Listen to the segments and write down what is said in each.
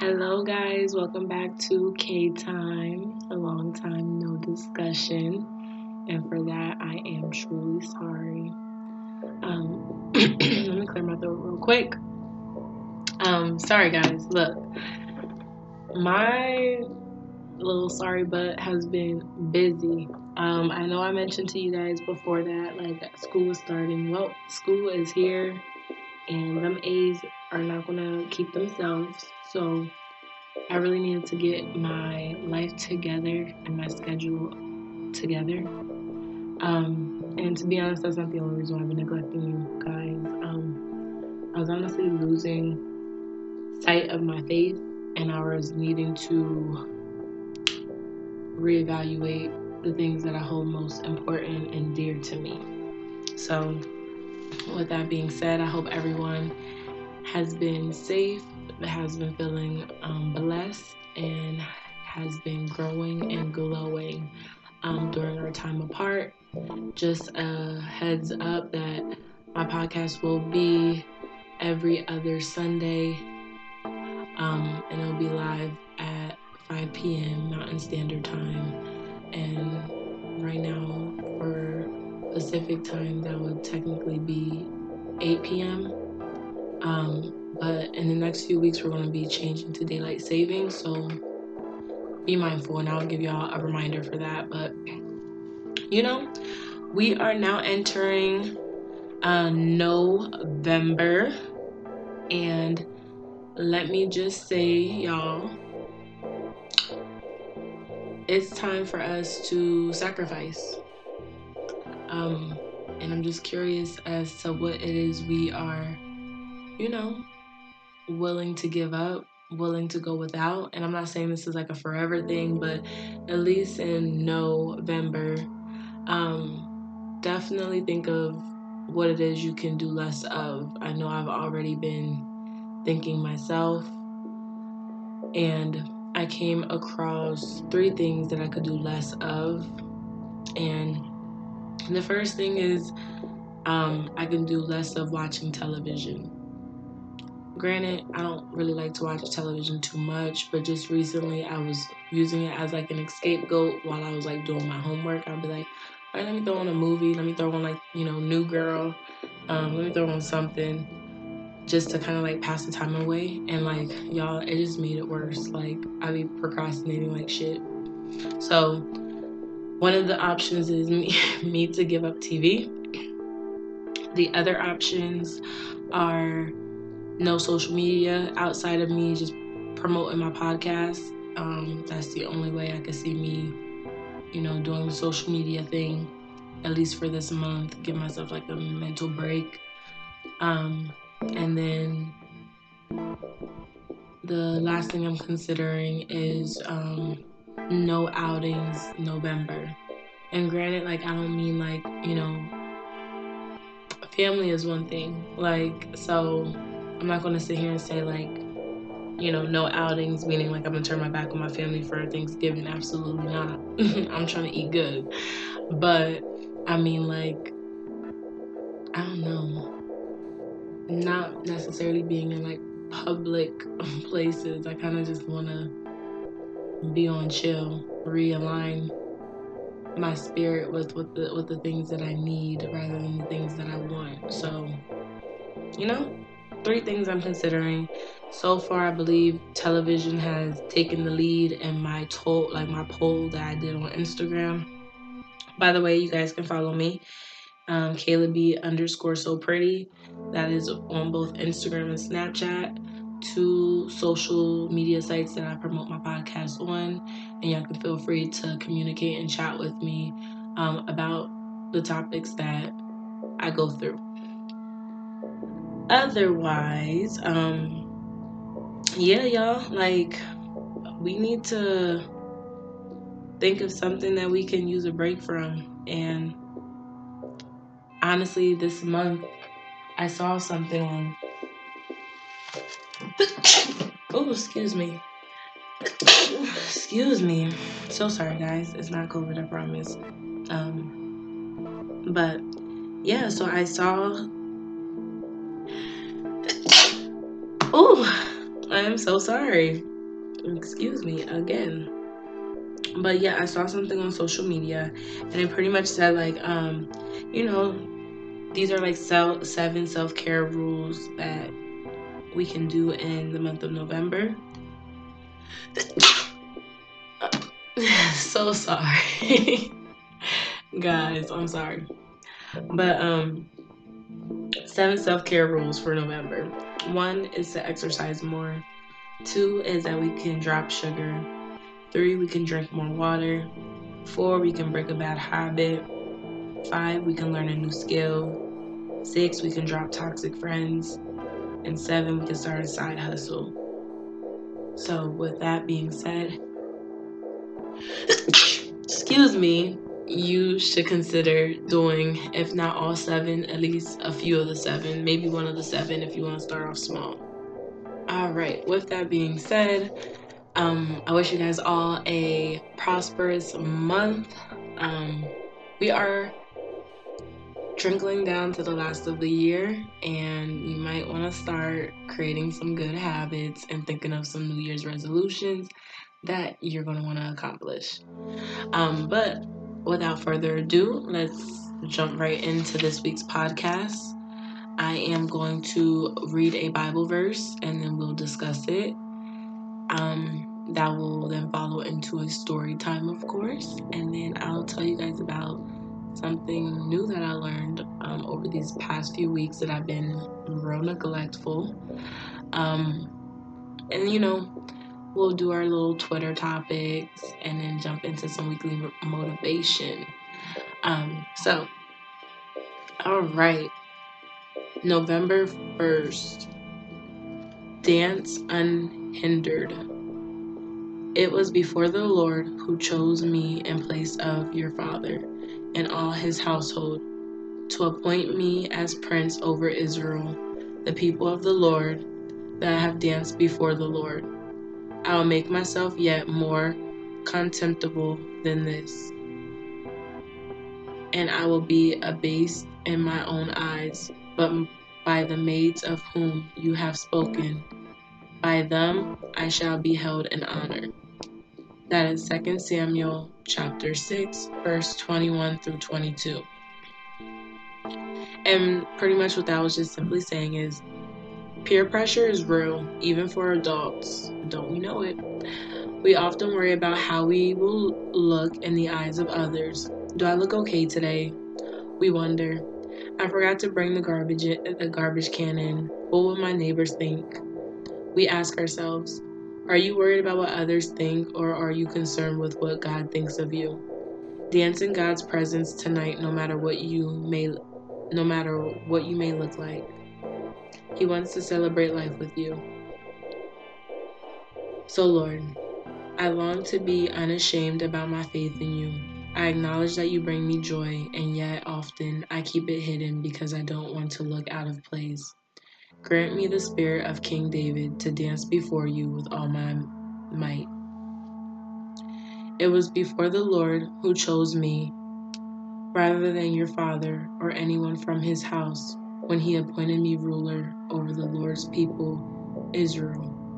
Hello, guys. Welcome back to Kay Time. A long time no discussion, and for that, I am truly sorry. Um, let me clear my throat real quick. Um, sorry, guys. Look, my little sorry butt has been busy. Um, I know I mentioned to you guys before that, like school is starting. Well, school is here, and them A's are not gonna keep themselves. So I really needed to get my life together and my schedule together. Um, and to be honest, that's not the only reason I've been neglecting you guys. Um, I was honestly losing sight of my faith, and I was needing to reevaluate the things that I hold most important and dear to me. So, with that being said, I hope everyone has been safe, has been feeling um, blessed, and has been growing and glowing um, during our time apart. Just a heads up that my podcast will be every other Sunday, um, and it'll be live at 5 p.m. Mountain Standard Time. And right now, for Pacific time, that would technically be 8 p.m. Um, but in the next few weeks, we're going to be changing to daylight savings. So be mindful, and I'll give y'all a reminder for that. But you know, we are now entering uh, November, and let me just say, y'all, it's time for us to sacrifice. Um, and I'm just curious as to what it is we are you know, willing to give up, willing to go without. And I'm not saying this is like a forever thing, but at least in November, um, definitely think of what it is you can do less of. I know I've already been thinking myself, and I came across three things that I could do less of. And the first thing is um, I can do less of watching television. Granted i don't really like to watch television too much but just recently i was using it as like an scapegoat while i was like doing my homework. I'd be like all right let me throw on a movie. Let me throw on like you know new girl. Um, let me throw on something just to kind of like pass the time away. And like y'all it just made it worse. Like I'd be procrastinating like shit. So one of the options is me, me to give up tv the other options are no social media outside of me just promoting my podcast. Um, that's the only way I could see me, you know, doing the social media thing, at least for this month. Give myself like a mental break. Um, and then the last thing I'm considering is um, no outings November. And granted, like, I don't mean like, you know, family is one thing. Like, so I'm not going to sit here and say, like, you know, no outings, meaning like I'm to turn my back on my family for Thanksgiving. Absolutely not. I'm trying to eat good. But, I mean, like, I don't know. Not necessarily being in like public places. I kind of just want to be on chill, realign my spirit with with the with the things that I need rather than the things that I want. So, you know, three things I'm considering. So far, I believe television has taken the lead in my toll, like my poll that I did on Instagram. By the way, you guys can follow me, um, Kayla B underscore so pretty. That is on both Instagram and Snapchat. Two social media sites that I promote my podcast on, and y'all can feel free to communicate and chat with me um, about the topics that I go through otherwise, um, yeah, y'all, like, we need to think of something that we can use a break from. And honestly, this month, I saw something on. Oh, excuse me. excuse me. So sorry, guys. It's not COVID, I promise. Um, but yeah, so I saw Oh, I am so sorry. excuse me, again. But yeah, I saw something on social media and it pretty much said like, um, you know, these are like self, seven self care rules that we can do in the month of November. so sorry. Guys, I'm sorry. But um seven self-care rules for November. One is to exercise more. Two is that we can drop sugar. Three, we can drink more water. Four, we can break a bad habit. Five, we can learn a new skill. Six, we can drop toxic friends. And seven, we can start a side hustle. So, with that being said, excuse me, you should consider doing, if not all seven, at least a few of the seven, maybe one of the seven if you want to start off small. All right, with that being said, um, I wish you guys all a prosperous month. Um, we are trickling down to the last of the year, and you might want to start creating some good habits and thinking of some New Year's resolutions that you're going to want to accomplish. Um, but without further ado, let's jump right into this week's podcast. I am going to read a Bible verse and then we'll discuss it. Um, that will then follow into a story time, of course, and then I'll tell you guys about something new that I learned um, over these past few weeks that I've been real neglectful. Um, and you know, we'll do our little Twitter topics and then jump into some weekly motivation. Um, so, all right, November 1st, dance unhindered. It was before the Lord who chose me in place of your father and all his household to appoint me as prince over Israel, the people of the Lord, that I have danced before the Lord. I will make myself yet more contemptible than this. And I will be abased in my own eyes, but by the maids of whom you have spoken, by them I shall be held in honor. That is 2 Samuel chapter 6, verse 21 through 22. And pretty much what that was just simply saying is Peer pressure is real, even for adults. Don't we know it? We often worry about how we will look in the eyes of others. Do I look okay today? We wonder. I forgot to bring the garbage the garbage can in. What will my neighbors think? We ask ourselves, are you worried about what others think or are you concerned with what God thinks of you? Dance in God's presence tonight no matter what you may no matter what you may look like. He wants to celebrate life with you. So, Lord, I long to be unashamed about my faith in you. I acknowledge that you bring me joy, and yet often I keep it hidden because I don't want to look out of place. Grant me the spirit of King David to dance before you with all my might. It was before the Lord who chose me rather than your father or anyone from his house when he appointed me ruler over the Lord's people, Israel.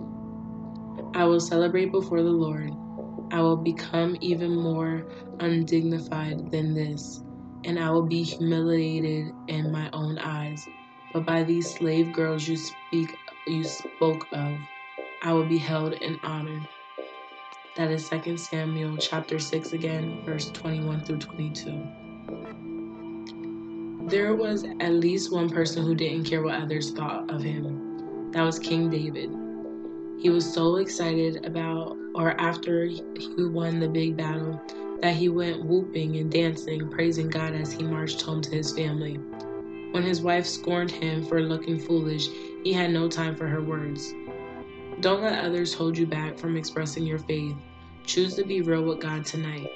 I will celebrate before the Lord. I will become even more undignified than this, and I will be humiliated in my own eyes. But by these slave girls you speak you spoke of, I will be held in honor. That is 2 Samuel chapter 6 again, verse 21 through 22 there was at least one person who didn't care what others thought of him. That was King David. He was so excited about, or after he won the big battle, that he went whooping and dancing, praising God as he marched home to his family. When his wife scorned him for looking foolish, he had no time for her words. Don't let others hold you back from expressing your faith. Choose to be real with God tonight.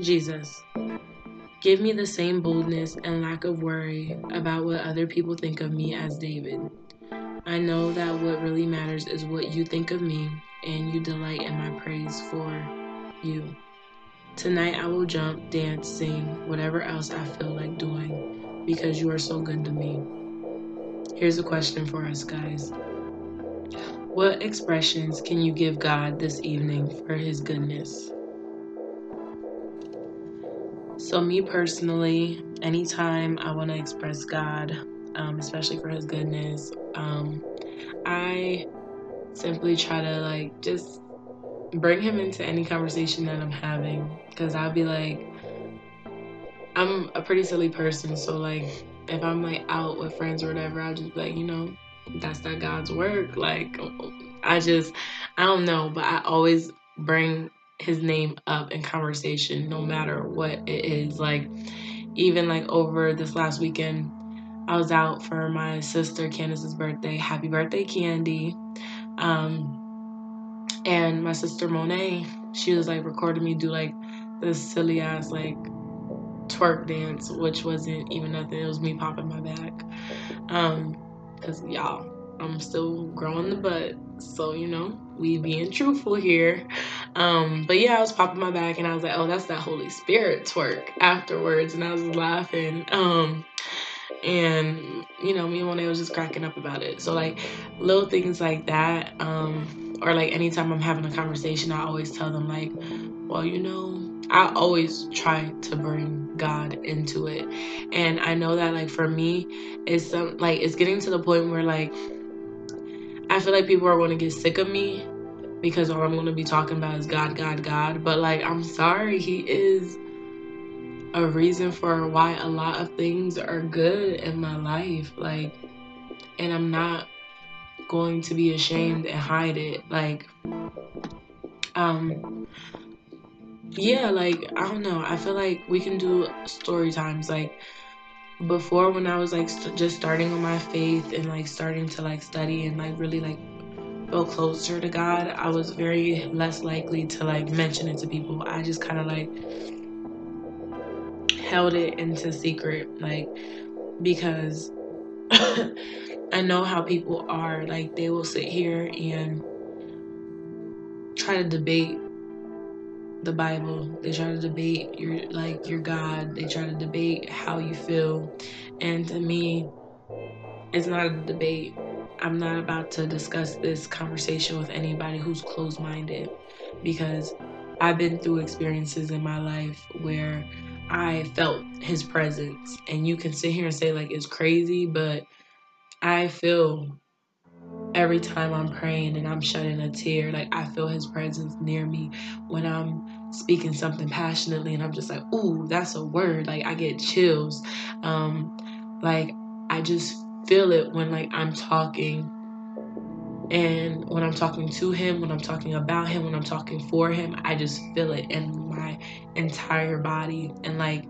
Jesus. Give me the same boldness and lack of worry about what other people think of me as David. I know that what really matters is what you think of me, and you delight in my praise for you. Tonight I will jump, dance, sing, whatever else I feel like doing, because you are so good to me. Here's a question for us, guys What expressions can you give God this evening for His goodness? So, me personally, anytime I want to express God, um, especially for His goodness, um, I simply try to like just bring Him into any conversation that I'm having because I'll be like, I'm a pretty silly person, so like if I'm like out with friends or whatever, I'll just be like, you know, that's not God's work. Like I just I don't know, but I always bring his name up in conversation no matter what it is. Like even like over this last weekend, I was out for my sister Candace's birthday. Happy birthday, Candy. Um and my sister Monet, she was like recording me do like this silly ass like twerk dance, which wasn't even nothing. It was me popping my back. Um, cause y'all, I'm still growing the butt. So, you know, we being truthful here. Um, but yeah, I was popping my back and I was like, oh, that's that Holy Spirit twerk afterwards. And I was laughing. Um, and you know, me and Monet was just cracking up about it. So like little things like that, um, or like anytime I'm having a conversation, I always tell them like, well, you know, I always try to bring God into it. And I know that like for me, it's some like it's getting to the point where like I feel like people are going to get sick of me because all I'm going to be talking about is God, God, God. But like I'm sorry, he is a reason for why a lot of things are good in my life. Like and I'm not going to be ashamed and hide it. Like um yeah, like I don't know. I feel like we can do story times. Like before, when I was like st- just starting on my faith and like starting to like study and like really like feel closer to God, I was very less likely to like mention it to people. I just kind of like held it into secret, like because I know how people are. Like they will sit here and try to debate the Bible. They try to debate your like your God. They try to debate how you feel. And to me, it's not a debate. I'm not about to discuss this conversation with anybody who's closed-minded because I've been through experiences in my life where I felt his presence and you can sit here and say like it's crazy, but I feel every time I'm praying and I'm shedding a tear, like I feel his presence near me when I'm speaking something passionately and I'm just like, ooh, that's a word. Like I get chills. Um, like I just feel it when like I'm talking and when I'm talking to him, when I'm talking about him, when I'm talking for him, I just feel it in my entire body. And like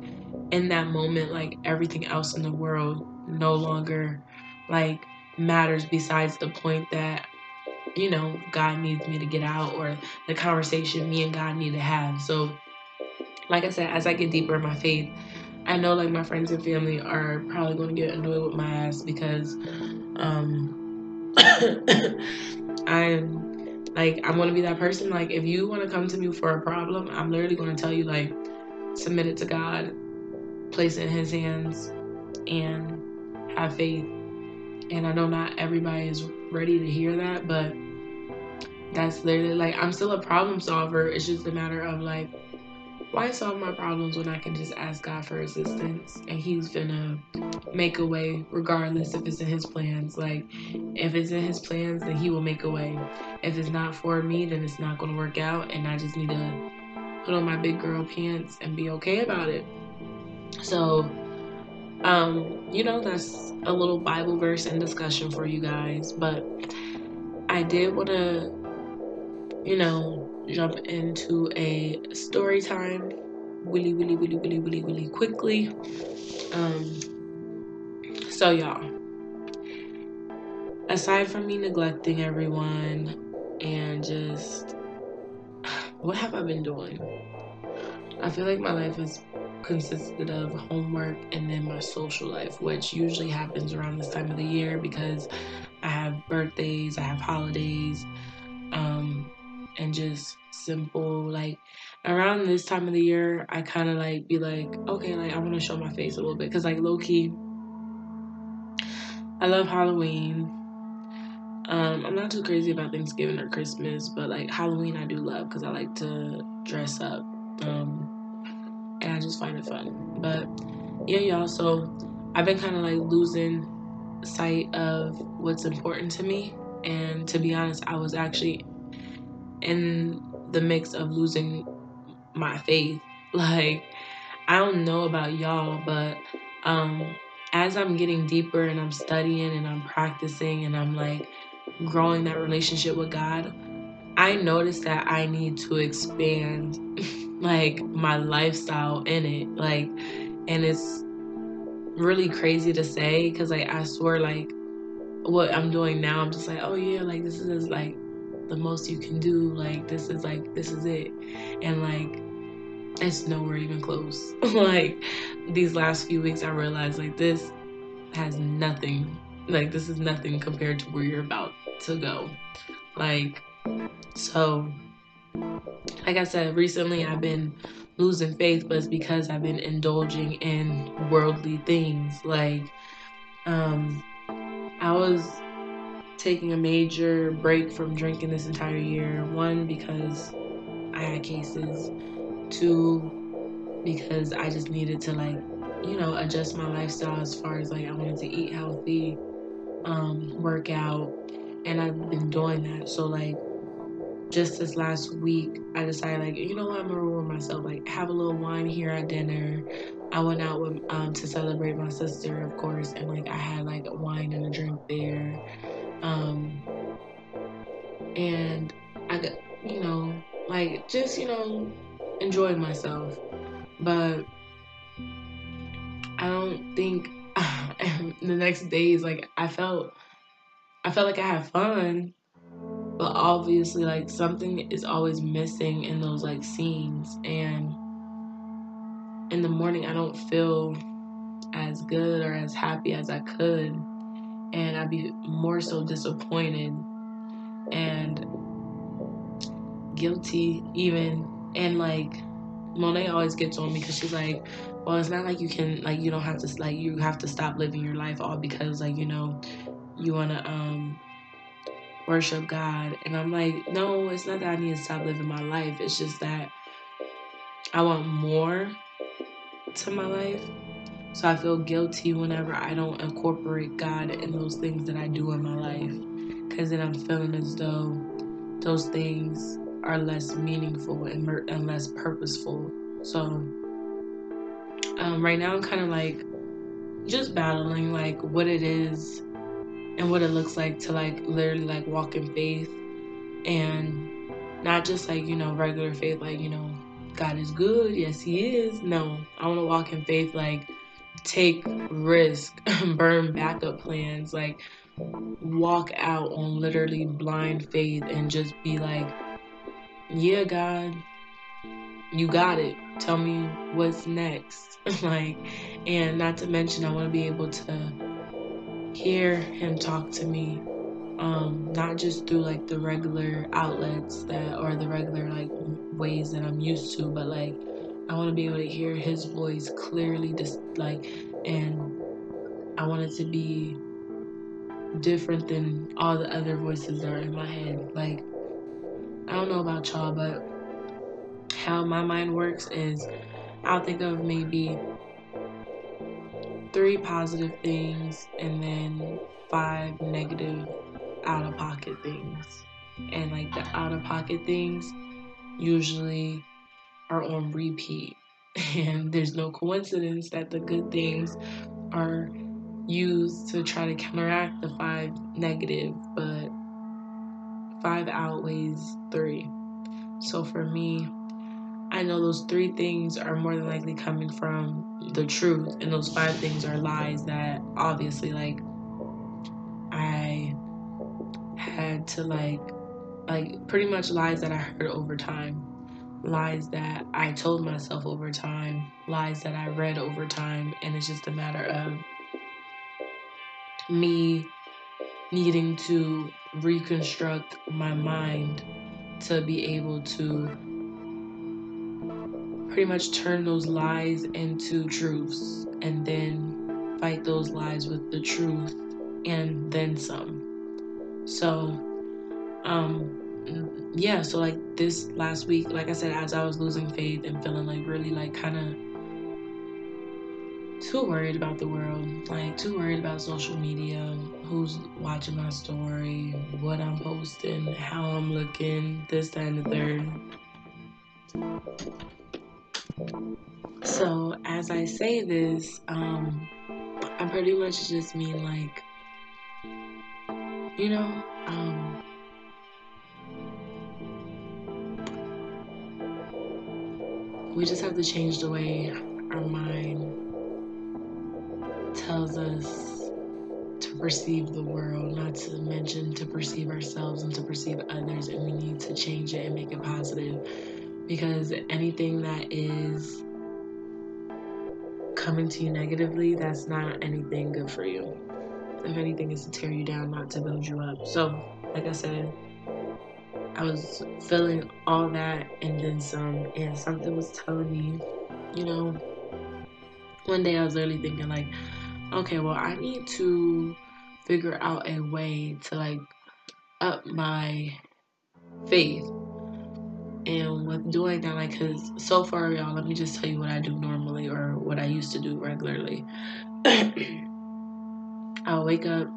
in that moment, like everything else in the world no longer like matters besides the point that you know God needs me to get out or the conversation me and God need to have. So like I said, as I get deeper in my faith, I know like my friends and family are probably going to get annoyed with my ass because um I'm like I'm going to be that person like if you want to come to me for a problem, I'm literally going to tell you like submit it to God, place it in his hands and have faith and I know not everybody is ready to hear that, but that's literally like I'm still a problem solver. It's just a matter of like, why solve my problems when I can just ask God for assistance and He's gonna make a way regardless if it's in His plans. Like, if it's in His plans, then He will make a way. If it's not for me, then it's not gonna work out, and I just need to put on my big girl pants and be okay about it. So, um, you know, that's a little Bible verse and discussion for you guys. But I did want to, you know, jump into a story time really, really, really, really, really, really quickly. Um, so, y'all, aside from me neglecting everyone and just what have I been doing? I feel like my life has consisted of homework and then my social life, which usually happens around this time of the year because I have birthdays, I have holidays, um, and just simple like around this time of the year, I kind of like be like, okay, like I want to show my face a little bit because like low key, I love Halloween. Um, I'm not too crazy about Thanksgiving or Christmas, but like Halloween, I do love because I like to dress up. Um, just find it fun. But yeah, y'all. So I've been kind of like losing sight of what's important to me. And to be honest, I was actually in the mix of losing my faith. Like, I don't know about y'all, but um, as I'm getting deeper and I'm studying and I'm practicing and I'm like growing that relationship with God, I noticed that I need to expand like my lifestyle in it. Like, and it's really crazy to say because like I swear like what I'm doing now, I'm just like, oh yeah, like this is like the most you can do. Like this is like this is it, and like it's nowhere even close. like these last few weeks, I realized like this has nothing. Like this is nothing compared to where you're about to go. Like so. Like I said, recently I've been losing faith, but it's because I've been indulging in worldly things. Like, um, I was taking a major break from drinking this entire year. One, because I had cases. Two, because I just needed to, like, you know, adjust my lifestyle as far as like I wanted to eat healthy, um, work out, and I've been doing that. So, like, just this last week, I decided like, you know what, I'm gonna reward myself. Like, have a little wine here at dinner. I went out with um to celebrate my sister, of course, and like I had like wine and a drink there. Um, and I got, you know, like just you know, enjoying myself. But I don't think the next days like I felt I felt like I had fun but obviously like something is always missing in those like scenes. And in the morning I don't feel as good or as happy as I could. And I'd be more so disappointed and guilty even. And like Monet always gets on me because she's like well it's not like you can like you don't have to like you have to stop living your life all because like you know you want to um worship God. And I'm like, no, it's not that I need to stop living my life. It's just that I want more to my life. So I feel guilty whenever I don't incorporate God in those things that I do in my life. Because then I'm feeling as though those things are less meaningful and, mer- and less purposeful. So um, right now I'm kind of like just battling like what it is and what it looks like to like literally like walk in faith and not just like you know regular faith like you know god is good yes he is. No i want to walk in faith like take risk burn backup plans like walk out on literally blind faith and just be like yeah god you got it. Tell me what's next. Like and not to mention i want to be able to hear him talk to me um not just through like the regular outlets that or the regular like ways that I'm used to but like I want to be able to hear his voice clearly just like and I want it to be different than all the other voices that are in my head. Like I don't know about y'all but how my mind works is I'll think of maybe three positive things and then five negative out of pocket things. And like the out of pocket things usually are on repeat. And there's no coincidence that the good things are used to try to counteract the five negative, but five outweighs three. So for me, I know those three things are more than likely coming from the truth, and those five things are lies that obviously, like, I had to, like, like, pretty much lies that I heard over time, lies that I told myself over time, lies that I read over time, and it's just a matter of me needing to reconstruct my mind to be able to pretty much turn those lies into truths and then fight those lies with the truth and then some. So, um, yeah, so like this last week, like I said, as I was losing faith and feeling like really like kind of too worried about the world, like too worried about social media, who's watching my story, what I'm posting, how I'm looking, this, that, and the third. So as I say this, um, I pretty much just mean like, you know, um, we just have to change the way our mind tells us to perceive the world, not to mention to perceive ourselves and to perceive others, and we need to change it and make it positive because anything that is coming to you negatively, that's not anything good for you. If anything, is to tear you down, not to build you up. So, like I said, I was feeling all that and then some, and something was telling me, you know, one day I was literally thinking, like, okay, well, I need to figure out a way to, like, up my faith and with doing that, like, cause so far, y'all, let me just tell you what I do normally or what I used to do regularly. I'll wake up,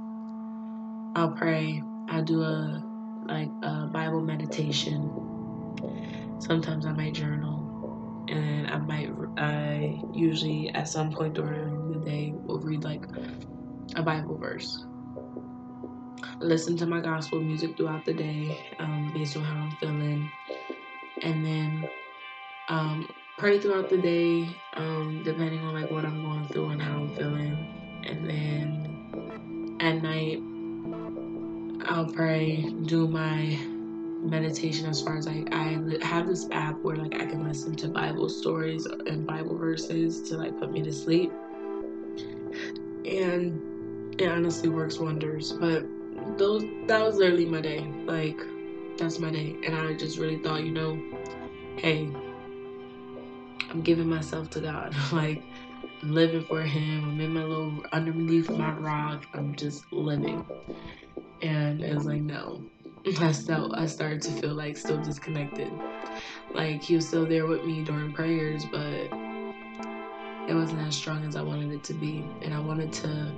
I'll pray, I do a like a Bible meditation. Sometimes I might journal, and I might I usually at some point during the day will read like a Bible verse. Listen to my gospel music throughout the day, um, based on how I'm feeling and then um, pray throughout the day, um, depending on like what I'm going through and how I'm feeling. And then at night, I'll pray, do my meditation as far as like I have this app where like I can listen to Bible stories and Bible verses to like put me to sleep. And it honestly works wonders. But those that was literally my day. Like that's my day. And I just really thought, you know, hey, I'm giving myself to God. like, I'm living for Him. I'm in my little, underneath my rock. I'm just living. And it was like, no. I, felt, I started to feel like still disconnected. Like, He was still there with me during prayers, but it wasn't as strong as I wanted it to be. And I wanted to,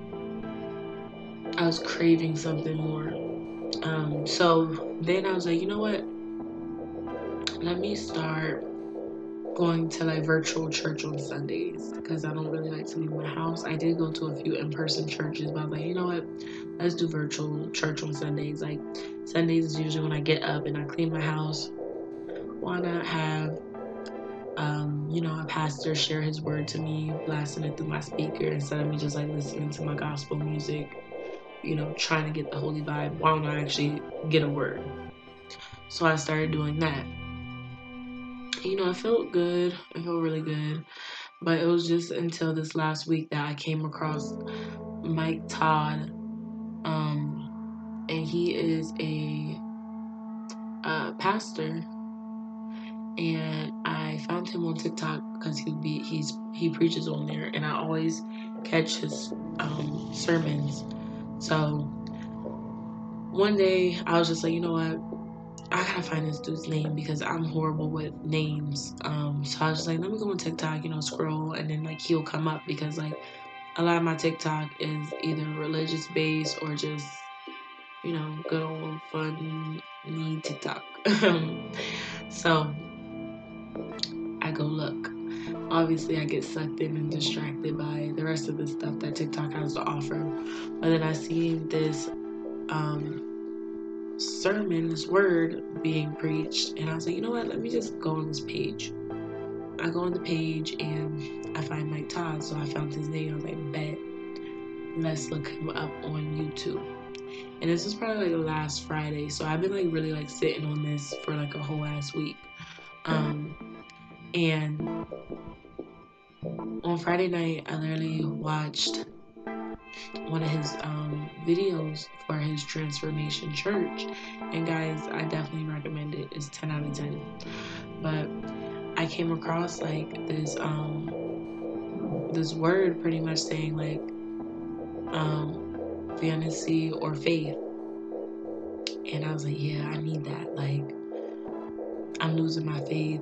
I was craving something more. Um, so then I was like, you know what? Let me start going to like virtual church on Sundays because I don't really like to leave my house. I did go to a few in person churches, but I was like, you know what? Let's do virtual church on Sundays. Like, Sundays is usually when I get up and I clean my house. Why not have, um, you know, a pastor share his word to me, blasting it through my speaker instead of me just like listening to my gospel music, you know, trying to get the holy vibe. Why don't I actually get a word? So I started doing that you know, it felt good. It felt really good. But it was just until this last week that I came across Mike Todd. Um, and he is a uh, pastor. And I found him on TikTok because he be he's he preaches on there, and I always catch his um, sermons. So one day I was just like, you know what? I gotta find this dude's name because I'm horrible with names. Um, so I was just like, let me go on TikTok, you know, scroll, and then like he'll come up because like a lot of my TikTok is either religious based or just you know good old fun need TikTok. so I go look. Obviously, I get sucked in and distracted by the rest of the stuff that TikTok has to offer. But then I see this um, sermon, this word being preached, and I was like, you know what? Let me just go on this page. I go on the page and I find Mike Todd, so I found his name. I was like, bet. Let's look him up on YouTube. And this was probably like the last Friday, so I've been like really like sitting on this for like a whole ass week. Um, and on Friday night, I literally watched one of his um, videos for his transformation church and guys i definitely recommend it it's 10 out of 10 but i came across like this um this word pretty much saying like um fantasy or faith And I was like, yeah, I need that. Like, I'm losing my faith.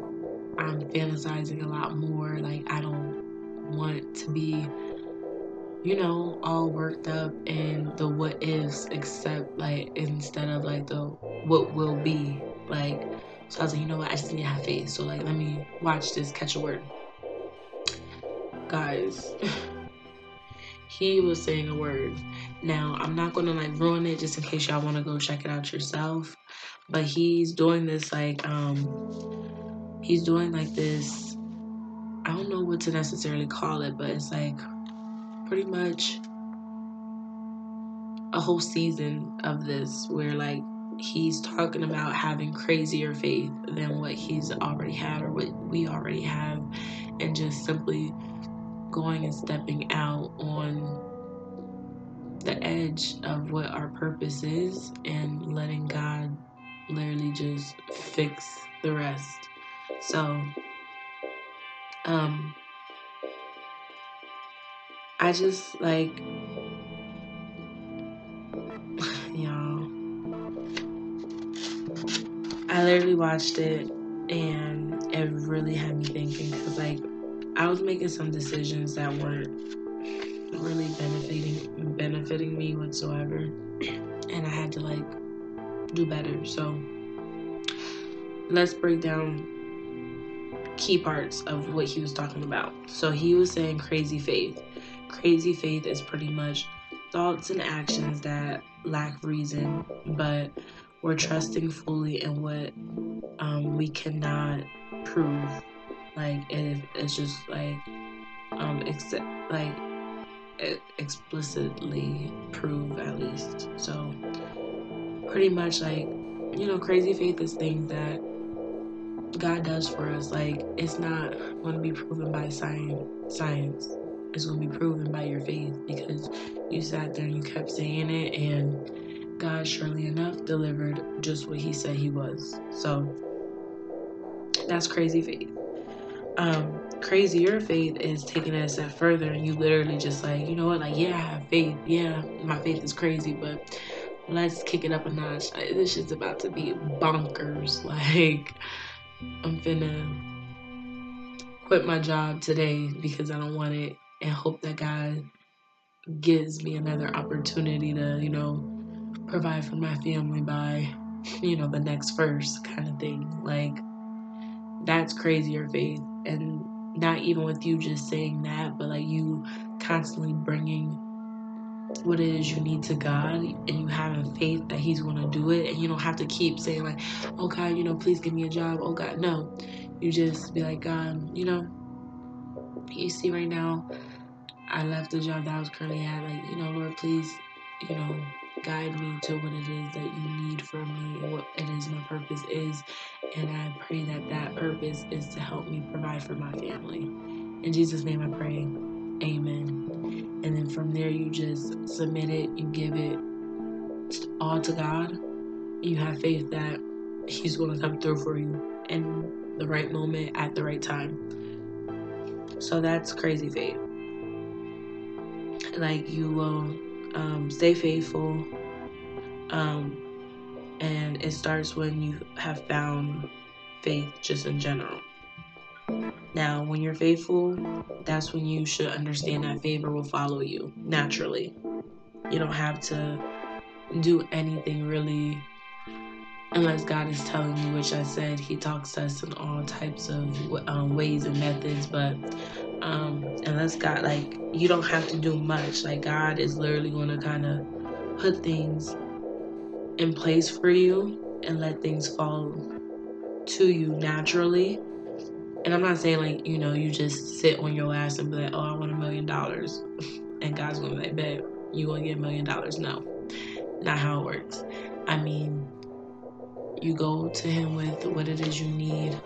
I'm fantasizing a lot more. Like, I don't want to be, you know, all worked up in the what ifs, except like instead of like the what will be. Like, so I was like, you know what? I just need to have faith. So, like, let me watch this, catch a word. Guys, he was saying a word. Now, I'm not gonna like ruin it just in case y'all wanna go check it out yourself. But he's doing this like, um, he's doing like this. I don't know what to necessarily call it, but it's like pretty much a whole season of this where like he's talking about having crazier faith than what he's already had or what we already have, and just simply going and stepping out on the edge of what our purpose is and letting God literally just fix the rest. So, um, I just like, y'all, I literally watched it and it really had me thinking because, like, I was making some decisions that weren't really benefiting benefiting me whatsoever, and I had to like do better. So let's break down key parts of what he was talking about. So he was saying crazy faith. Crazy faith is pretty much thoughts and actions that lack reason, but we're trusting fully in what um, we cannot prove like it, it's just like um except like explicitly prove at least so pretty much like you know crazy faith is things that god does for us like it's not going to be proven by science science it's going to be proven by your faith because you sat there and you kept saying it and god surely enough delivered just what he said he was so that's crazy faith um, crazier faith is taking it a step further and you literally just like, you know what, like, yeah, I have faith. Yeah, my faith is crazy, but let's kick it up a notch. This shit's about to be bonkers. Like, I'm finna quit my job today because I don't want it and hope that God gives me another opportunity to, you know, provide for my family by, you know, the next first kind of thing. Like, that's crazier faith and not even with you just saying that but like you constantly bringing what it is you need to God and you having faith that He's going to do it. And you don't have to keep saying, like, oh God, you know, please give me a job. Oh God, no. You just be like, God, you know, you see right now, I left the job that I was currently at. Like, you know, Lord, please, you know, guide me to what it is that you need from me and what it is my purpose is. And I pray that that purpose is to help me provide for my family. In Jesus' name I pray. Amen. And then from there, you just submit it, you give it all to God. You have faith that He's going to come through for you in the right moment at the right time. So that's crazy faith. Like you will um, stay faithful. Um, and it starts when you have found faith just in general. Now, when you're faithful, that's when you should understand that favor will follow you naturally. You don't have to do anything really unless God is telling you, which I said He talks to us in all types of um, ways and methods. But um, unless God, like, you don't have to do much. Like, God is literally going to kind of put things in place for you and let things fall to you naturally. And I'm not saying, like, you know, you just sit on your ass and be like, oh, I want a million dollars. And God's to be like, you to get a million dollars. No, not how it works. I mean, you go to Him with what it is you need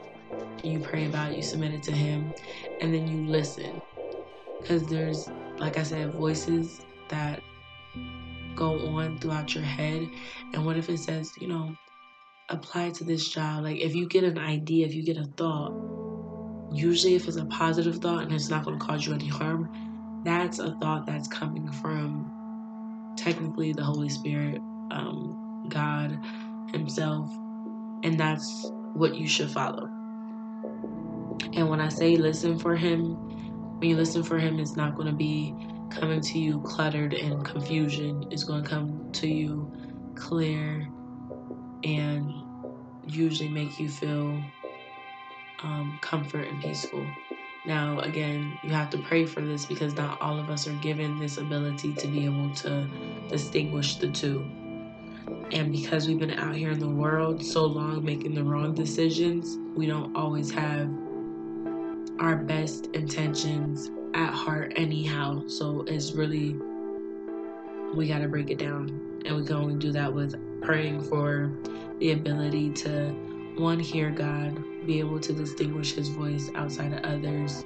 you pray about it, you submit it to Him, and then you listen. Because there's, like I said, voices that go on throughout your head. And what if it says, you know, apply to this job? Like, if you get an idea, if you get a thought, usually if it's a positive thought and it's not going to cause you any harm, that's a thought that's coming from technically the Holy Spirit, um, God, himself, and that's what you should follow. And when I say listen for him, when you listen for him, it's not going to be coming to you cluttered and confusion. It's going to come to you clear and usually make you feel um, comfort and peaceful. Now, again, you have to pray for this because not all of us are given this ability to be able to distinguish the two. And because we've been out here in the world so long making the wrong decisions, we don't always have our best intentions at heart, anyhow. So it's really, we got to break it down. And we can only do that with praying for the ability to, one, hear God, be able to distinguish his voice outside of others.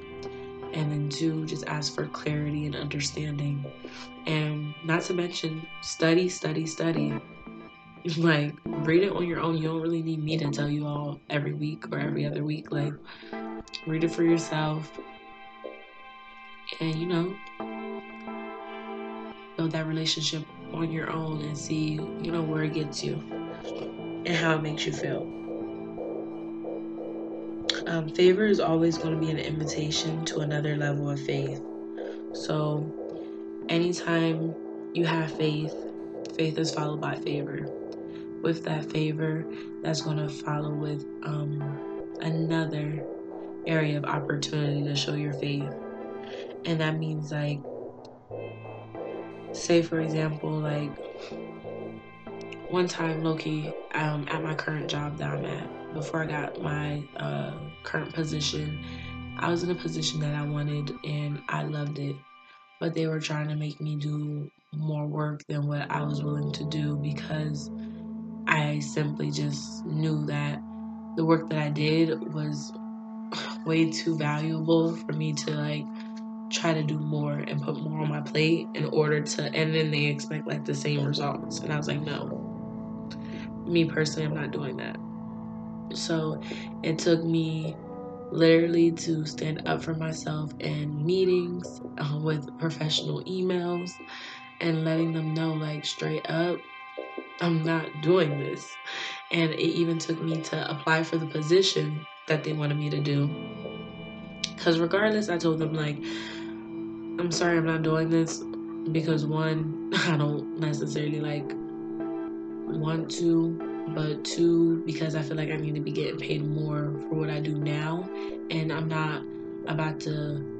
And then two, just ask for clarity and understanding. And not to mention, study, study, study. Like, read it on your own. You don't really need me to tell you all every week or every other week. Like, read it for yourself. And, you know, build that relationship on your own and see, you know, where it gets you and how it makes you feel. Um, favor is always going to be an invitation to another level of faith. So, anytime you have faith, faith is followed by favor. With that favor, that's going to follow with um, another area of opportunity to show your faith. And that means, like, say, for example, like, one time, Loki, um, at my current job that I'm at, before I got my uh, current position, I was in a position that I wanted and I loved it. But they were trying to make me do more work than what I was willing to do because I simply just knew that the work that I did was way too valuable for me to like try to do more and put more on my plate in order to and then they expect like the same results and I was like no me personally I'm not doing that so it took me literally to stand up for myself in meetings uh, with professional emails and letting them know, like, straight up, I'm not doing this. And it even took me to apply for the position that they wanted me to do. Because regardless, I told them, like, I'm sorry I'm not doing this because one, I don't necessarily like want to but two, because I feel like I need to be getting paid more for what I do now, and I'm not about to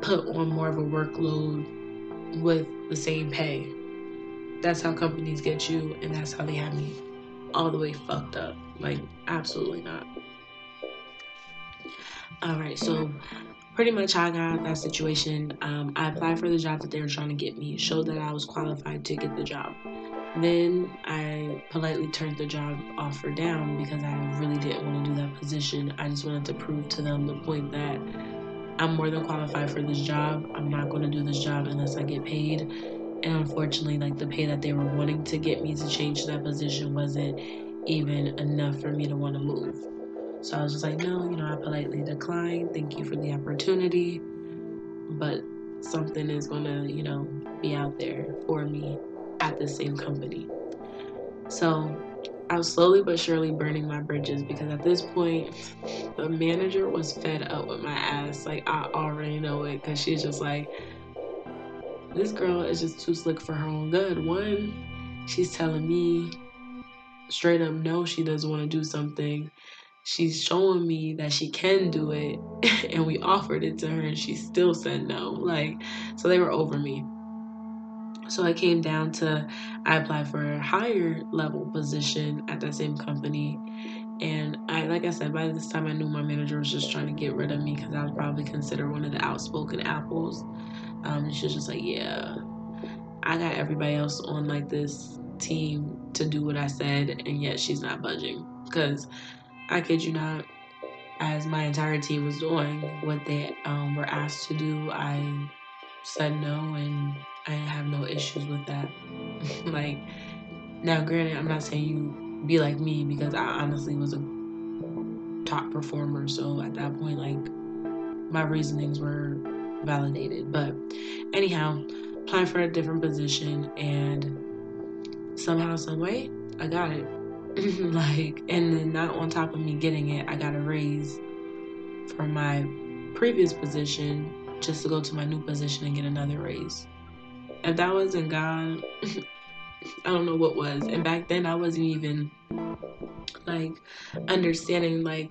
put on more of a workload with the same pay. That's how companies get you, and that's how they have me all the way fucked up. Like, absolutely not. All right, so pretty much I got that situation. Um, I applied for the job that they were trying to get me, showed that I was qualified to get the job. Then I politely turned the job offer down because I really didn't want to do that position. I just wanted to prove to them the point that I'm more than qualified for this job. I'm not going to do this job unless I get paid. And unfortunately, like the pay that they were wanting to get me to change that position wasn't even enough for me to want to move. So I was just like, no, you know, I politely declined. Thank you for the opportunity. But something is going to, you know, be out there for me at the same company. So I was slowly but surely burning my bridges because at this point, the manager was fed up with my ass. Like, I already know it because she's just like, this girl is just too slick for her own good. One, she's telling me straight up no, she doesn't want to do something. She's showing me that she can do it, and we offered it to her, and she still said no. Like, so they were over me. So it came down to I applied for a higher level position at that same company. And I, like I said, by this time I knew my manager was just trying to get rid of me because I was probably considered one of the outspoken apples. Um, she was just like, yeah, I got everybody else on like this team to do what I said, and yet she's not budging. Because I kid you not, as my entire team was doing what they um, were asked to do, I said no, and I have no issues with that. like, now, granted, I'm not saying you be like me because I honestly was a top performer. So at that point, like, my reasonings were validated. But anyhow, applying for a different position, and somehow, some way, I got it. like, and then not on top of me getting it, I got a raise from my previous position just to go to my new position and get another raise. If that wasn't God, I don't know what was. And back then, I wasn't even like understanding like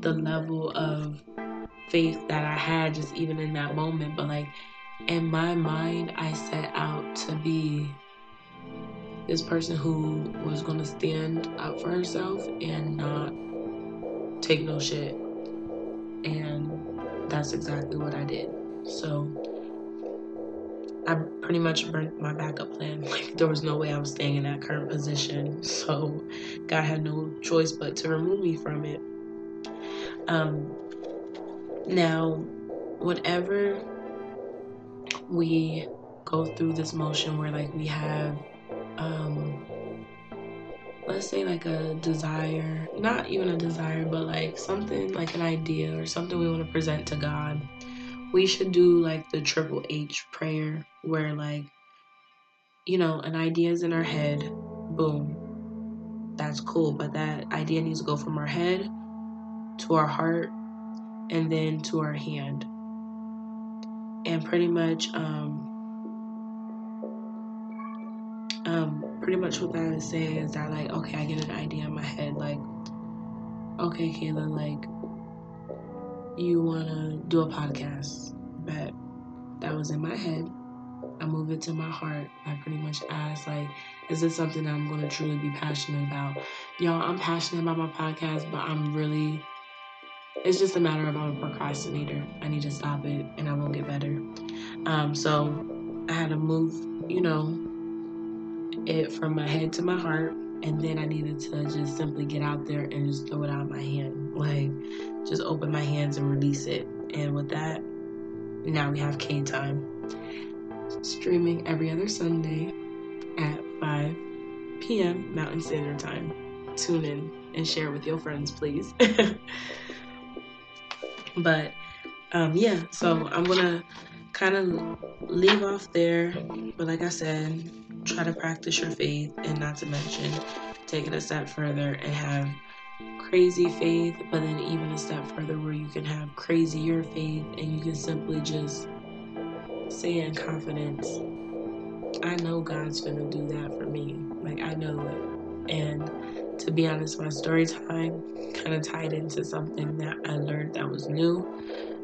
the level of faith that I had just even in that moment. But like in my mind, I set out to be this person who was going to stand up for herself and not take no shit. And that's exactly what I did. So I pretty much burnt my backup plan. Like there was no way I was staying in that current position. So God had no choice but to remove me from it. Um now whatever we go through this motion where like we have um let's say like a desire, not even a desire, but like something like an idea or something we want to present to God we should do like the triple H prayer where like you know an idea is in our head boom that's cool. But that idea needs to go from our head to our heart and then to our hand. And pretty much um um pretty much what that is saying is that like okay i get an idea in my head like okay kayla like you want to do a podcast, but that was in my head. I move it to my heart. I pretty much ask, like, is this something I'm going to truly be passionate about? Y'all, I'm passionate about my podcast, but I'm really, it's just a matter of I'm a procrastinator. I need to stop it and I won't get better. Um, so I had to move, you know, it from my head to my heart and then I needed to just simply get out there and just throw it out of my hand. Like, just open my hands and release it. And with that, now we have Kay Time. Streaming every other Sunday at 5 p.m. Mountain Standard Time. Tune in and share with your friends, please. but um, yeah, so I'm gonna kind of leave off there. But like I said, try to practice your faith and not to mention take it a step further and have crazy faith, but then even a step further where you can have crazier faith and you can simply just say in confidence, I know God's gonna do that for me. Like I know it. And to be honest, my story time kind of tied into something that I learned that was new.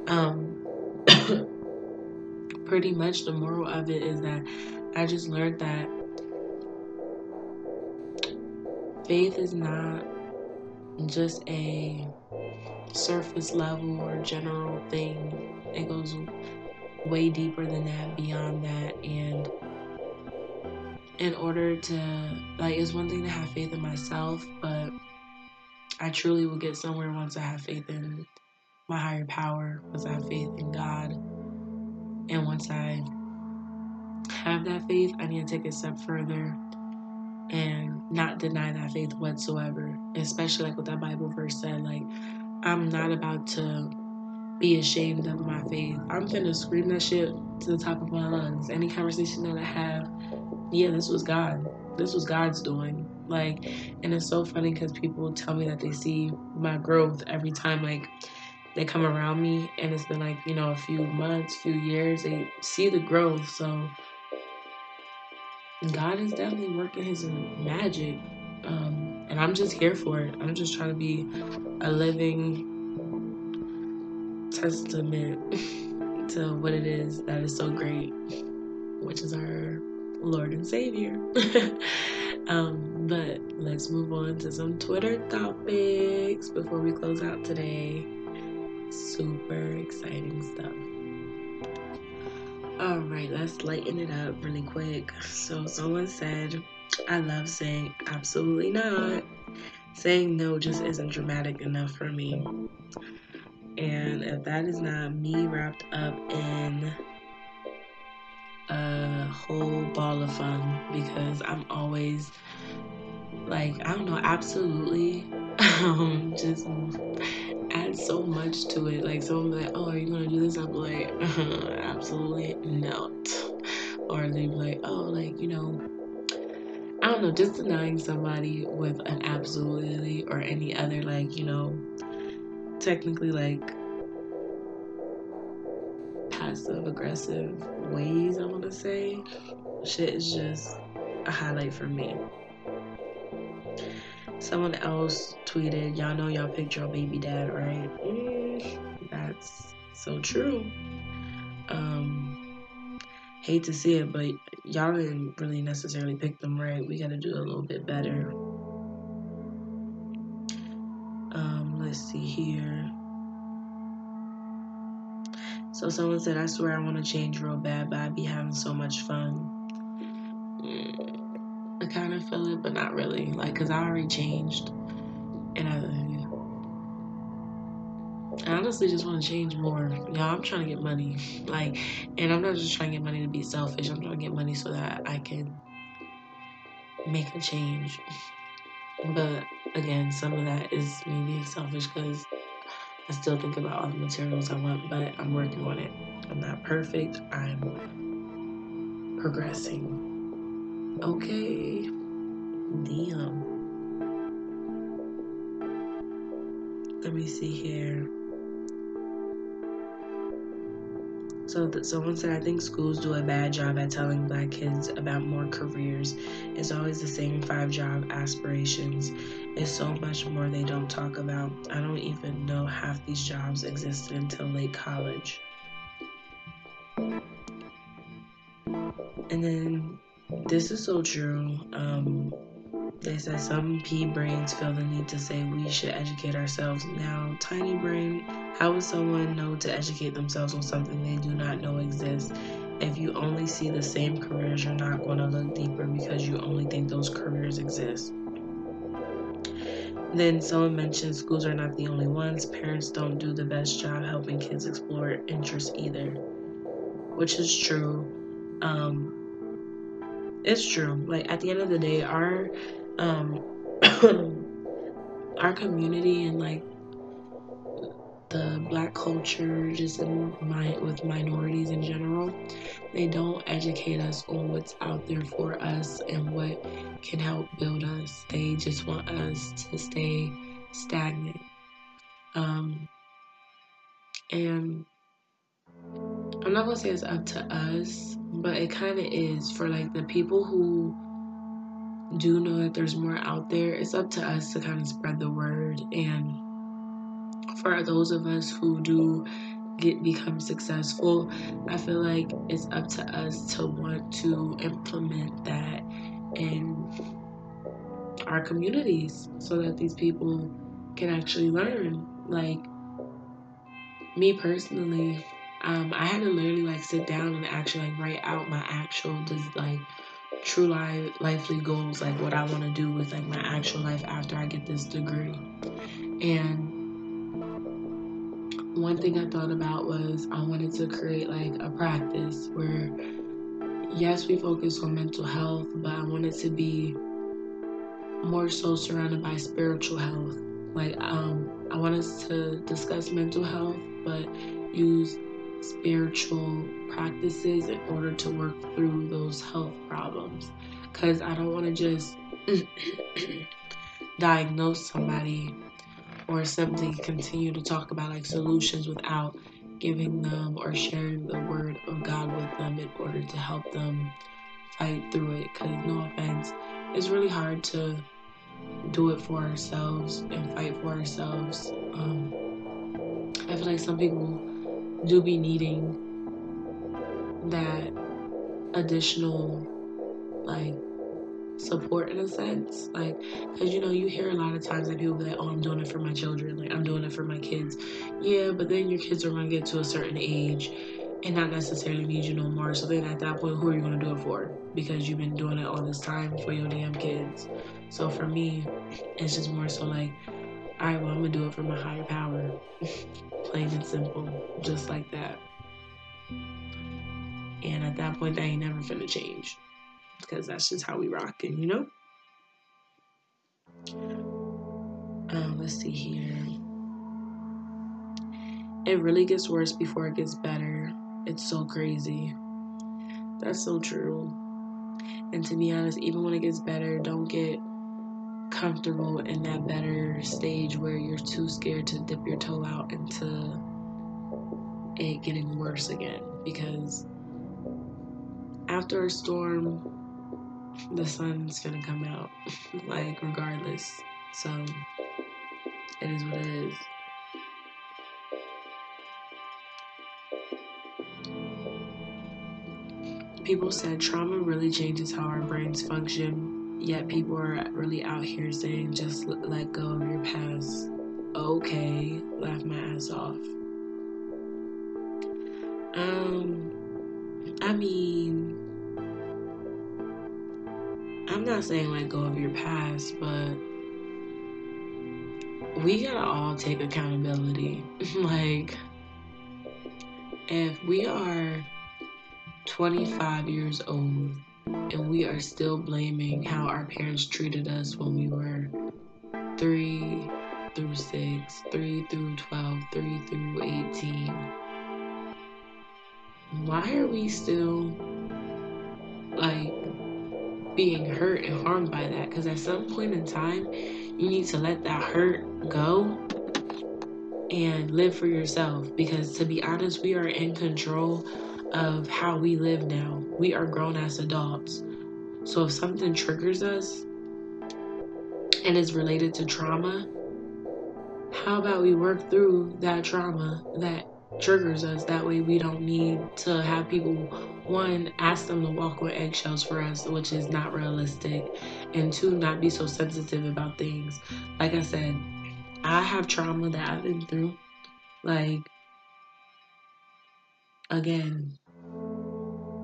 Um, pretty much the moral of it is that I just learned that faith is not just a surface level or general thing. It goes way deeper than that, beyond that. And in order to, like, it's one thing to have faith in myself, but I truly will get somewhere once I have faith in my higher power, once I have faith in God. And once I have that faith, I need to take a step further and not deny that faith whatsoever. Especially like what that Bible verse said, like I'm not about to be ashamed of my faith. I'm gonna scream that shit to the top of my lungs. Any conversation that I have, yeah, this was God. This was God's doing. Like, and it's so funny because people tell me that they see my growth every time, like, they come around me, and it's been like, you know, a few months, few years, they see the growth. So, God is definitely working his magic. Um, and I'm just here for it. I'm just trying to be a living testament to what it is that is so great, which is our Lord and Savior. um, but let's move on to some Twitter topics before we close out today. Super exciting stuff. All right, let's lighten it up really quick. So, someone said, I love saying absolutely not. Saying no just isn't dramatic enough for me. And if that is not me wrapped up in a whole ball of fun, because I'm always like, I don't know, absolutely um, just add so much to it. Like someone be like, "Oh, are you gonna do this?" I'm like, absolutely not. Or they be like, "Oh, like you know." I don't know, just denying somebody with an absolutely or any other, like, you know, technically, like, passive aggressive ways, I want to say, shit is just a highlight for me. Someone else tweeted, Y'all know y'all picked your baby dad, right? That's so true. Um, hate to see it, but y'all didn't really necessarily pick them right. We got to do a little bit better. Um, let's see here. So someone said, I swear I want to change real bad, but I be having so much fun. Kind of feel it, but not really. Like, because I already changed. And I, I honestly just want to change more. Y'all, I'm trying to get money. Like, and I'm not just trying to get money to be selfish. I'm trying to get money so that I can make a change. But again, some of that is me being selfish because I still think about all the materials I want, but I'm working on it. I'm not perfect. I'm progressing. Okay. Damn. Let me see here. So that someone said, I think schools do a bad job at telling black kids about more careers. It's always the same five job aspirations. It's so much more they don't talk about. I don't even know half these jobs existed until late college. And then this is so true. Um, they said some P brains feel the need to say we should educate ourselves. Now, tiny brain, how would someone know to educate themselves on something they do not know exists? If you only see the same careers, you're not going to look deeper because you only think those careers exist. Then someone mentioned schools are not the only ones. Parents don't do the best job helping kids explore interests either, which is true. Um, it's true. Like at the end of the day, our um, our community and like the black culture, just in my with minorities in general, they don't educate us on what's out there for us and what can help build us. They just want us to stay stagnant. Um, and I'm not gonna say it's up to us, but it kind of is for like the people who do know that there's more out there. It's up to us to kind of spread the word and for those of us who do get become successful, I feel like it's up to us to want to implement that in our communities so that these people can actually learn. Like me personally, um, I had to literally like sit down and actually like write out my actual just like true life lively goals, like what I want to do with like my actual life after I get this degree. And one thing I thought about was I wanted to create like a practice where, yes, we focus on mental health, but I wanted to be more so surrounded by spiritual health. Like, um, I want us to discuss mental health, but use spiritual practices in order to work through those health problems. Because I don't want to just diagnose somebody or simply continue to talk about like solutions without giving them or sharing the word of God with them in order to help them fight through it. Because, no offense, it's really hard to do it for ourselves and fight for ourselves. Um, I feel like some people do be needing that additional, like, support in a sense. Like, because you know, you hear a lot of times that people be like, oh, I'm doing it for my children. Like, I'm doing it for my kids. Yeah, but then your kids are going to get to a certain age and not necessarily need you no more. So then at that point, who are you going to do it for? Because you've been doing it all this time for your damn kids. So for me, it's just more so like, all right, well, I'm going to do it for my higher power. Plain and simple. Just like that. And at that point, that ain't never finna change because that's just how we rockin', you know? Um, let's see here. It really gets worse before it gets better. It's so crazy. That's so true. And to be honest, even when it gets better, don't get comfortable in that better stage where you're too scared to dip your toe out into it getting worse again. Because after a storm, the sun's gonna come out, like, regardless. So, it is what it is. People said trauma really changes how our brains function, yet people are really out here saying just let go of your past. Okay, laugh my ass off. Um, I mean, I'm not saying let go of your past, but we gotta all take accountability. like, if we are 25 years old and we are still blaming how our parents treated us when we were 3 through 6, 3 through 12, 3 through 18. Why are we still like being hurt and harmed by that? Because at some point in time, you need to let that hurt go and live for yourself. Because to be honest, we are in control of how we live now. We are grown as adults. So if something triggers us and is related to trauma, how about we work through that trauma that triggers us? That way we don't need to have people, one, ask them to walk with eggshells for us, which is not realistic, and two, not be so sensitive about things. Like I said, I have trauma that I've been through. Like, again,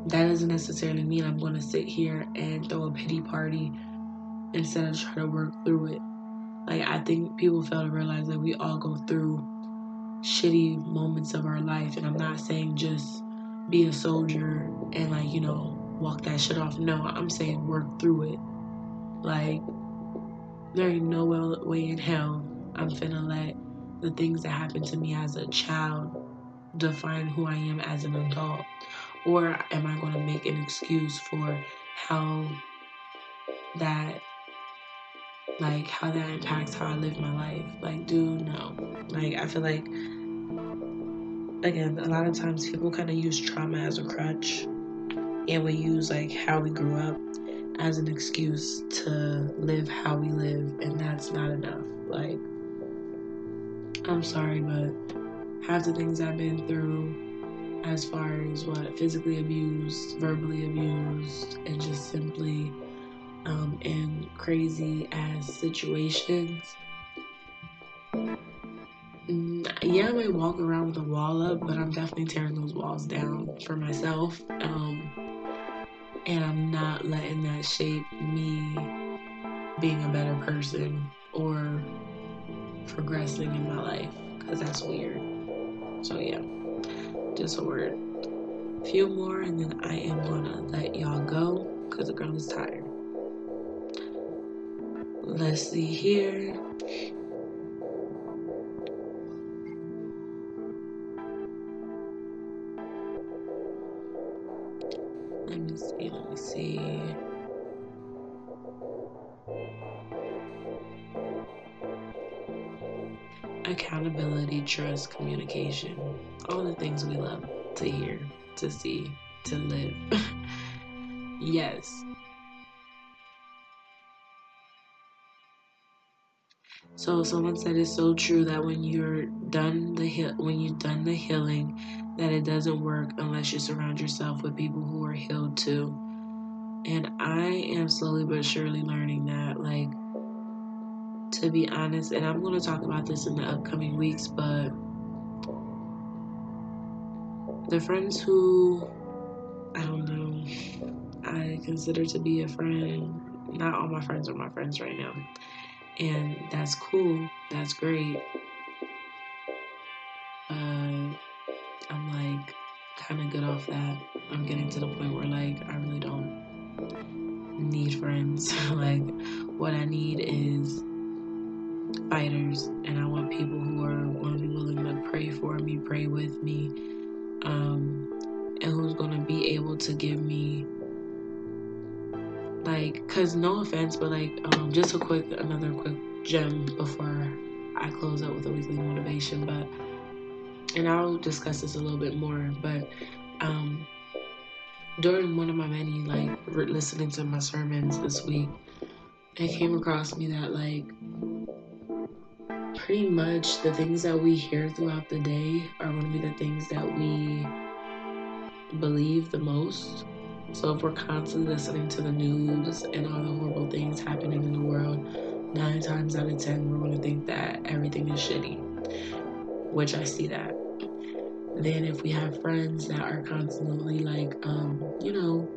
that doesn't necessarily mean I'm going to sit here and throw a pity party instead of try to work through it. Like, I think people fail to realize that we all go through shitty moments of our life. And I'm not saying just be a soldier and, like, you know, walk that shit off. No, I'm saying work through it. Like, there ain't no way in hell I'm finna let the things that happened to me as a child define who I am as an adult? Or am I going to make an excuse for how that, like, how that impacts how I live my life? Like, dude, no. Like, I feel like, again, a lot of times people kind of use trauma as a crutch, and we use, like, how we grew up as an excuse to live how we live, and that's not enough. Like, I'm sorry, but half the things I've been through as far as what physically abused, verbally abused, and just simply um, in crazy ass situations. Mm, yeah, I might walk around with a wall up, but I'm definitely tearing those walls down for myself. Um, and I'm not letting that shape me being a better person or progressing in my life because that's weird. So yeah, just a word. A few more and then I am gonna let y'all go because the girl is tired. Let's see here. Let me see, let me see. Accountability, trust, communication, all the things we love to hear, to see, to live. yes. So someone said it's so true that when you're done the he- when you've done the healing, that it doesn't work unless you surround yourself with people who are healed too. And I am slowly but surely learning that like to be honest, and I'm going to talk about this in the upcoming weeks, but the friends who I don't know, I consider to be a friend, not all my friends are my friends right now. And that's cool, that's great. Uh, I'm like kind of good off that. I'm getting to the point where like I really don't need friends. like what I need is fighters, and I want people who are going to be willing to pray for me, pray with me, um, and who's going to be able to give me like, cause no offense, but like, um, just a quick, another quick gem before I close up with a weekly motivation, but and I'll discuss this a little bit more, but um, during one of my many like listening to my sermons this week, it came across me that like pretty much the things that we hear throughout the day are going to be the things that we believe the most. So if we're constantly listening to the news and all the horrible things happening in the world, nine times out of ten we're going to think that everything is shitty, which I see that. Then if we have friends that are constantly like, um, you know,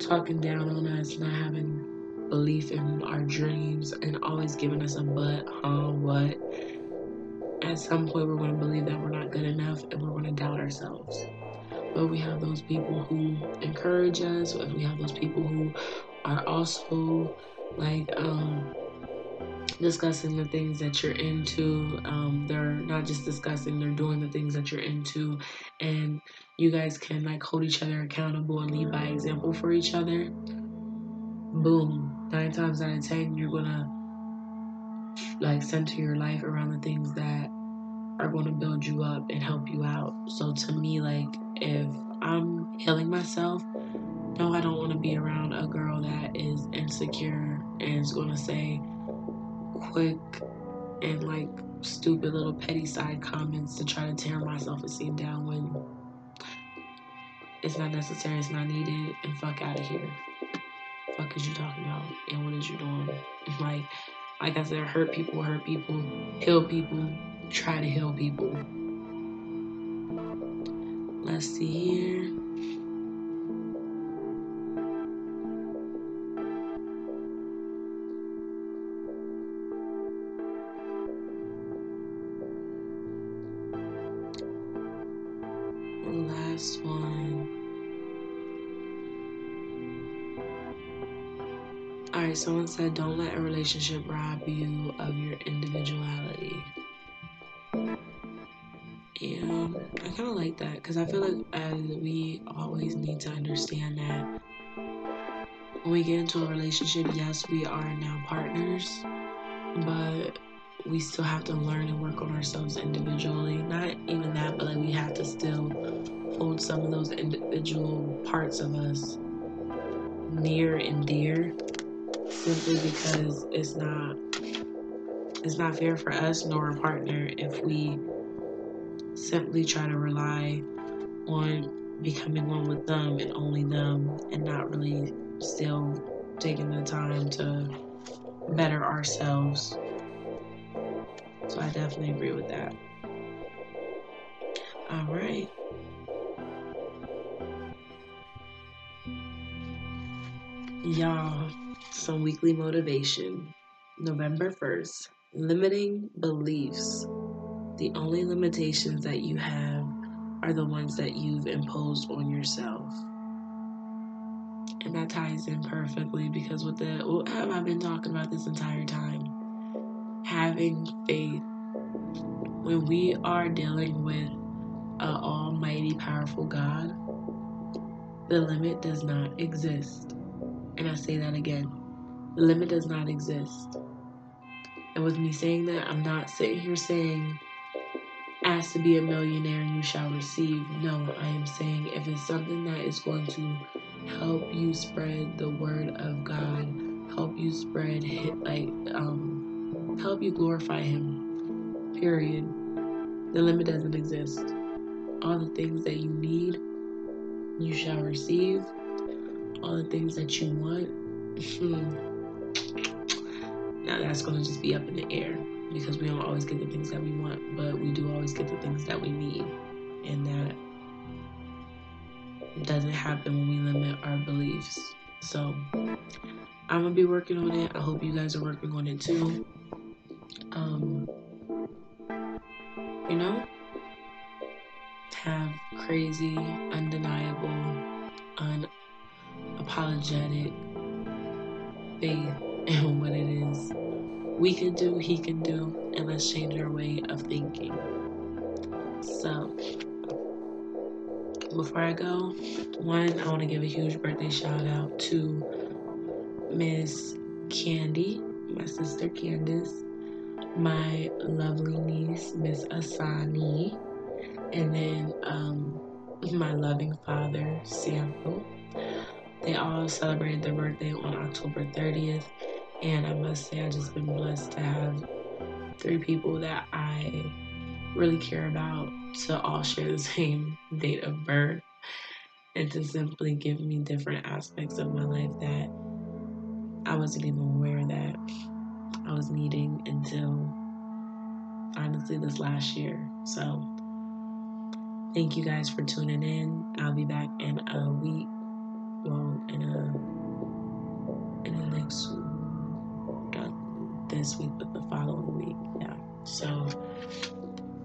talking down on us, not having belief in our dreams, and always giving us a but, huh, what, at some point we're going to believe that we're not good enough and we're going to doubt ourselves. But we have those people who encourage us, we have those people who are also like, um, discussing the things that you're into. Um, they're not just discussing, they're doing the things that you're into. And you guys can like hold each other accountable and lead by example for each other. Boom. Nine times out of ten, you're gonna like center your life around the things that are to build you up and help you out. So to me, like if I'm healing myself, no, I don't want to be around a girl that is insecure and is to say, quick and like stupid little petty side comments to try to tear my self-esteem down when it's not necessary, it's not needed, and fuck out of here. Fuck is you talking about? And what is you doing? Like, like I said, hurt people, hurt people, heal people, try to heal people. Let's see here. Someone said, don't let a relationship rob you of your individuality. And I kind of like that because I feel like as we always need to understand that when we get into a relationship, yes, we are now partners, but we still have to learn and work on ourselves individually. Not even that, but like we have to still hold some of those individual parts of us near and dear simply because it's not it's not fair for us nor a partner if we simply try to rely on becoming one with them and only them and not really still taking the time to better ourselves so I definitely agree with that. All right. Y'all, some weekly motivation. November 1st, limiting beliefs. The only limitations that you have are the ones that you've imposed on yourself. And that ties in perfectly because with the what have I been talking about this entire time? having faith when we are dealing with an almighty, powerful God, the limit does not exist. And I say that again the limit does not exist. And with me saying that, I'm not sitting here saying, ask to be a millionaire and you shall receive. No, I am saying if it's something that is going to help you spread the word of God, help you spread like um help you glorify Him. Period. The limit doesn't exist. All the things that you need, you shall receive. All the things that you want, hmm. Now that's going to just be up in the air because we don't always get the things that we want, but we do always get the things that we need. And that doesn't happen when we limit our beliefs. So I'm gonna be working on it. I hope you guys are working on it too um, you know, have crazy, undeniable, unapologetic faith in what it is we can do, he can do, and let's change our way of thinking. So, before I go, one, I want to give a huge birthday shout out to Miss Candy, my sister Candace, my lovely niece, Miss Asani, and then um, my loving father, Samuel. They all celebrated their birthday on October 30th, and I must say, I've just been blessed to have three people that I really care about to all share the same date of birth and to simply give me different aspects of my life that I wasn't even aware that I was needing until honestly this last year. So thank you guys for tuning in. I'll be back in a week. Well, in a in the next not this week, but the following week. Yeah. So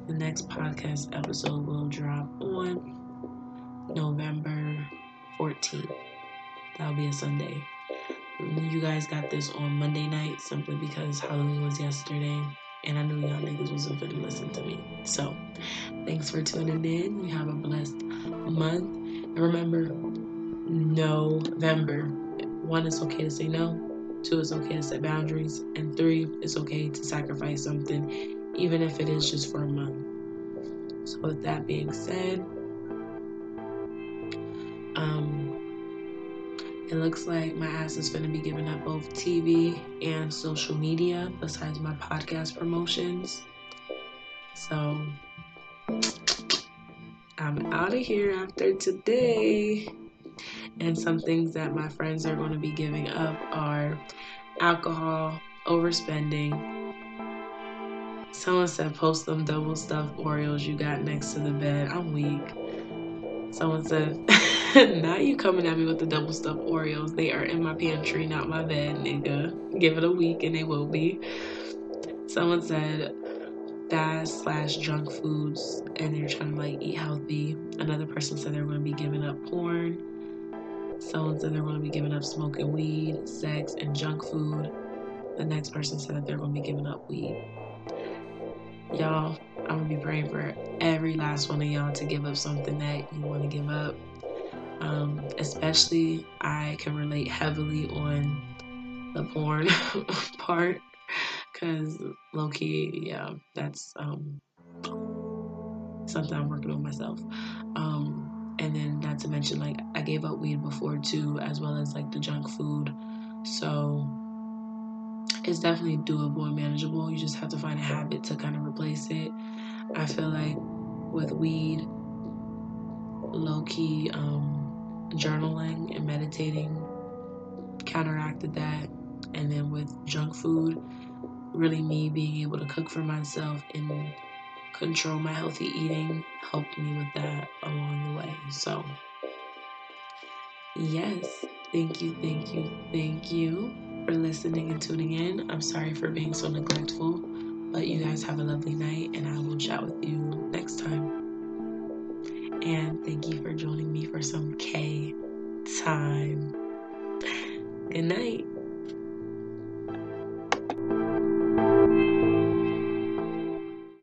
the next podcast episode will drop on November 14th. That'll be a Sunday. You guys got this on Monday night simply because Halloween was yesterday and I knew y'all niggas wasn't gonna listen to me. So, thanks for tuning in. You have a blessed month. And remember, November. One, it's okay to say no. Two, it's okay to set boundaries. And three, it's okay to sacrifice something, even if it is just for a month. So, with that being said, um, it looks like my ass is gonna be giving up both TV and social media besides my podcast promotions. So I'm out of here after today. And some things that my friends are going to be giving up are alcohol, overspending. Someone said, post them double stuffed Oreos you got next to the bed. I'm weak. Someone said, now you coming at me with the double stuffed Oreos. They are in my pantry, not my bed, nigga. Give it a week and they will be. Someone said fast slash junk foods and they're trying to like eat healthy. Another person said they're going to be giving up porn. Someone said they're going to be giving up smoking weed, sex, and junk food. The next person said that they're going to be giving up weed. Y'all, I'm going to be praying for every last one of y'all to give up something that you want to give up. Um, especially, I can relate heavily on the porn part because low key, yeah, that's um, something I'm working on myself. Um, and then, not to mention, like, I gave up weed before too, as well as like the junk food. So, it's definitely doable and manageable. You just have to find a habit to kind of replace it. I feel like with weed, low key, um, journaling and meditating counteracted that. And then with junk food, really me being able to cook for myself and control my healthy eating helped me with that along the way. So, yes, thank you, thank you, thank you for listening and tuning in. I'm sorry for being so neglectful, but you guys have a lovely night, and I will chat with you next time. And thank you for joining me for some Kay time. Good night.